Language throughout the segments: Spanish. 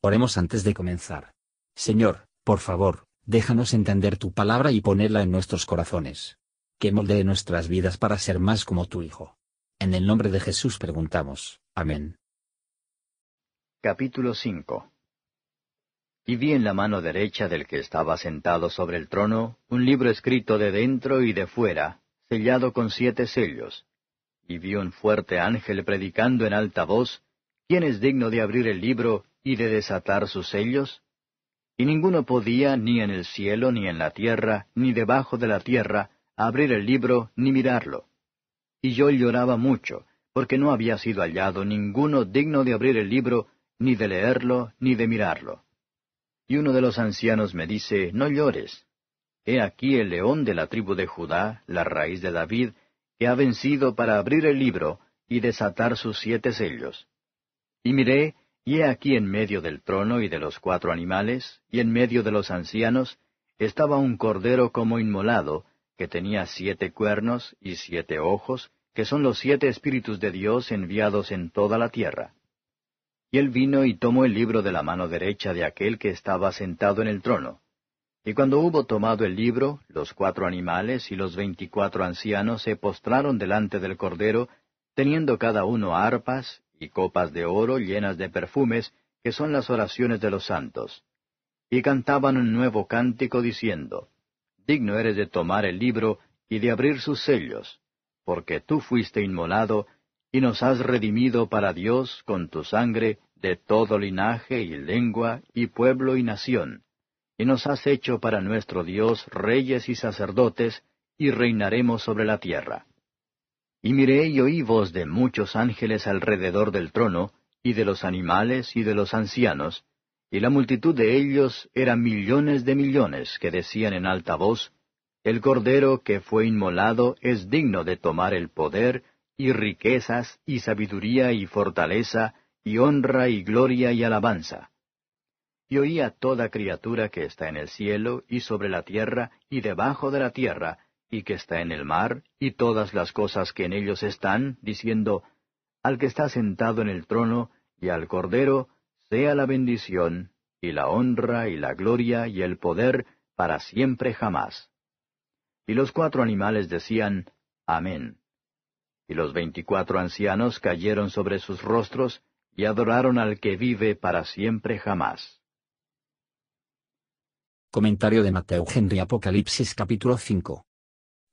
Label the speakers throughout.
Speaker 1: Oremos antes de comenzar. Señor, por favor, déjanos entender tu palabra y ponerla en nuestros corazones. Que moldee nuestras vidas para ser más como tu Hijo. En el nombre de Jesús preguntamos. Amén.
Speaker 2: Capítulo 5 Y vi en la mano derecha del que estaba sentado sobre el trono un libro escrito de dentro y de fuera, sellado con siete sellos. Y vi un fuerte ángel predicando en alta voz, ¿quién es digno de abrir el libro y de desatar sus sellos? Y ninguno podía, ni en el cielo, ni en la tierra, ni debajo de la tierra, abrir el libro, ni mirarlo. Y yo lloraba mucho, porque no había sido hallado ninguno digno de abrir el libro, ni de leerlo, ni de mirarlo. Y uno de los ancianos me dice, No llores. He aquí el león de la tribu de Judá, la raíz de David, que ha vencido para abrir el libro y desatar sus siete sellos. Y miré, y he aquí en medio del trono y de los cuatro animales, y en medio de los ancianos, estaba un cordero como inmolado, que tenía siete cuernos y siete ojos, que son los siete espíritus de Dios enviados en toda la tierra. Y él vino y tomó el libro de la mano derecha de aquel que estaba sentado en el trono. Y cuando hubo tomado el libro, los cuatro animales y los veinticuatro ancianos se postraron delante del Cordero, teniendo cada uno arpas y copas de oro llenas de perfumes, que son las oraciones de los santos. Y cantaban un nuevo cántico diciendo, Digno eres de tomar el libro y de abrir sus sellos, porque tú fuiste inmolado, y nos has redimido para Dios con tu sangre de todo linaje y lengua y pueblo y nación, y nos has hecho para nuestro Dios reyes y sacerdotes, y reinaremos sobre la tierra. Y miré y oí voz de muchos ángeles alrededor del trono, y de los animales y de los ancianos, y la multitud de ellos era millones de millones que decían en alta voz, El Cordero que fue inmolado es digno de tomar el poder, y riquezas, y sabiduría, y fortaleza, y honra, y gloria, y alabanza. Y oí a toda criatura que está en el cielo, y sobre la tierra, y debajo de la tierra, y que está en el mar, y todas las cosas que en ellos están, diciendo, Al que está sentado en el trono, y al Cordero, sea la bendición, y la honra, y la gloria, y el poder, para siempre jamás. Y los cuatro animales decían, Amén. Y los veinticuatro ancianos cayeron sobre sus rostros, y adoraron al que vive para siempre jamás.
Speaker 1: Comentario de Mateo Henry Apocalipsis capítulo 5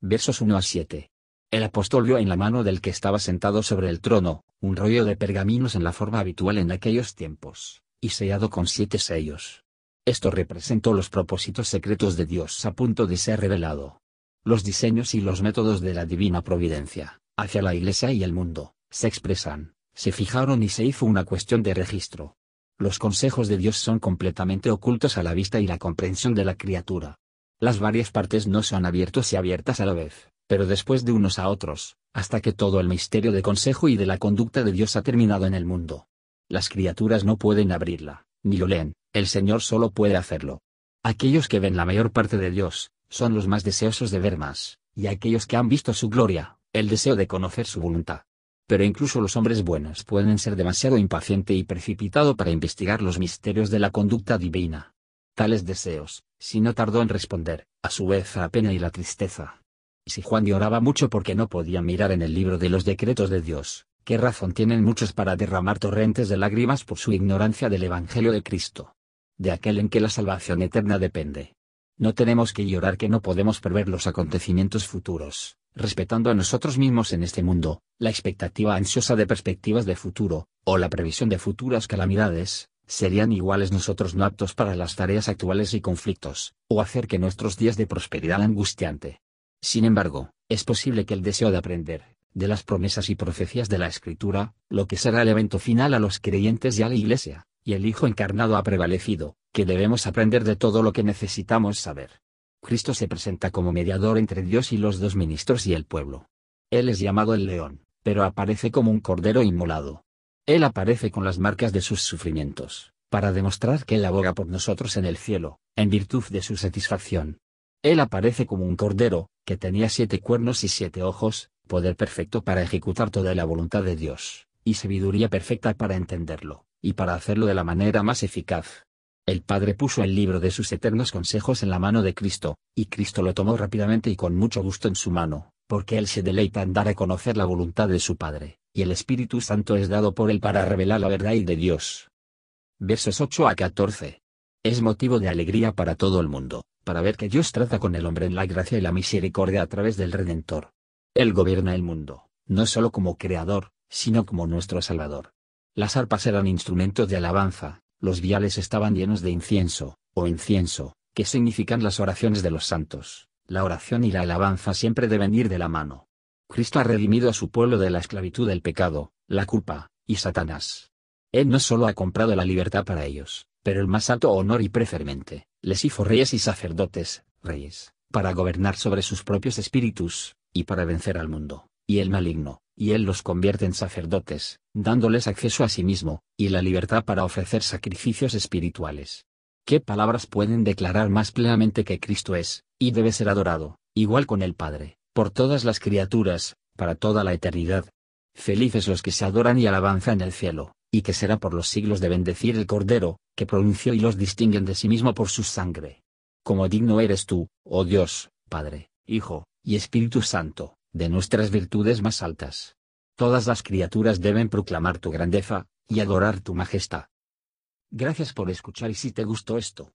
Speaker 1: versos 1 a 7. El apóstol vio en la mano del que estaba sentado sobre el trono, un rollo de pergaminos en la forma habitual en aquellos tiempos, y sellado con siete sellos. Esto representó los propósitos secretos de Dios a punto de ser revelado. Los diseños y los métodos de la divina providencia, hacia la Iglesia y el mundo, se expresan, se fijaron y se hizo una cuestión de registro. Los consejos de Dios son completamente ocultos a la vista y la comprensión de la criatura. Las varias partes no son abiertos y abiertas a la vez, pero después de unos a otros, hasta que todo el misterio de consejo y de la conducta de Dios ha terminado en el mundo. Las criaturas no pueden abrirla, ni lo leen, el Señor solo puede hacerlo. Aquellos que ven la mayor parte de Dios, son los más deseosos de ver más, y aquellos que han visto su gloria, el deseo de conocer su voluntad. Pero incluso los hombres buenos pueden ser demasiado impaciente y precipitado para investigar los misterios de la conducta divina. Tales deseos, si no tardó en responder, a su vez a la pena y la tristeza. Si Juan lloraba mucho porque no podía mirar en el libro de los decretos de Dios, ¿qué razón tienen muchos para derramar torrentes de lágrimas por su ignorancia del Evangelio de Cristo? De aquel en que la salvación eterna depende. No tenemos que llorar que no podemos prever los acontecimientos futuros, respetando a nosotros mismos en este mundo, la expectativa ansiosa de perspectivas de futuro, o la previsión de futuras calamidades, serían iguales nosotros no aptos para las tareas actuales y conflictos, o hacer que nuestros días de prosperidad angustiante. Sin embargo, es posible que el deseo de aprender, de las promesas y profecías de la Escritura, lo que será el evento final a los creyentes y a la Iglesia, y el Hijo encarnado ha prevalecido, que debemos aprender de todo lo que necesitamos saber. Cristo se presenta como mediador entre Dios y los dos ministros y el pueblo. Él es llamado el león, pero aparece como un cordero inmolado, él aparece con las marcas de sus sufrimientos, para demostrar que Él aboga por nosotros en el cielo, en virtud de su satisfacción. Él aparece como un cordero, que tenía siete cuernos y siete ojos, poder perfecto para ejecutar toda la voluntad de Dios, y sabiduría perfecta para entenderlo, y para hacerlo de la manera más eficaz. El Padre puso el libro de sus eternos consejos en la mano de Cristo, y Cristo lo tomó rápidamente y con mucho gusto en su mano, porque Él se deleita en dar a conocer la voluntad de su Padre, y el Espíritu Santo es dado por Él para revelar la verdad y de Dios. Versos 8 a 14. Es motivo de alegría para todo el mundo, para ver que Dios trata con el hombre en la gracia y la misericordia a través del Redentor. Él gobierna el mundo, no solo como creador, sino como nuestro Salvador. Las arpas eran instrumentos de alabanza, los viales estaban llenos de incienso, o incienso, que significan las oraciones de los santos. La oración y la alabanza siempre deben ir de la mano. Cristo ha redimido a su pueblo de la esclavitud del pecado, la culpa, y Satanás. Él no solo ha comprado la libertad para ellos, pero el más alto honor y prefermente, les hizo reyes y sacerdotes, reyes, para gobernar sobre sus propios espíritus, y para vencer al mundo, y el maligno, y Él los convierte en sacerdotes, dándoles acceso a sí mismo, y la libertad para ofrecer sacrificios espirituales. ¿Qué palabras pueden declarar más plenamente que Cristo es, y debe ser adorado, igual con el Padre, por todas las criaturas, para toda la eternidad? Felices los que se adoran y alabanzan en el cielo, y que será por los siglos de bendecir el Cordero, que pronunció y los distinguen de sí mismo por su sangre. Como digno eres tú, oh Dios, Padre, Hijo, y Espíritu Santo, de nuestras virtudes más altas. Todas las criaturas deben proclamar tu grandeza, y adorar tu majestad. Gracias por escuchar y si te gustó esto,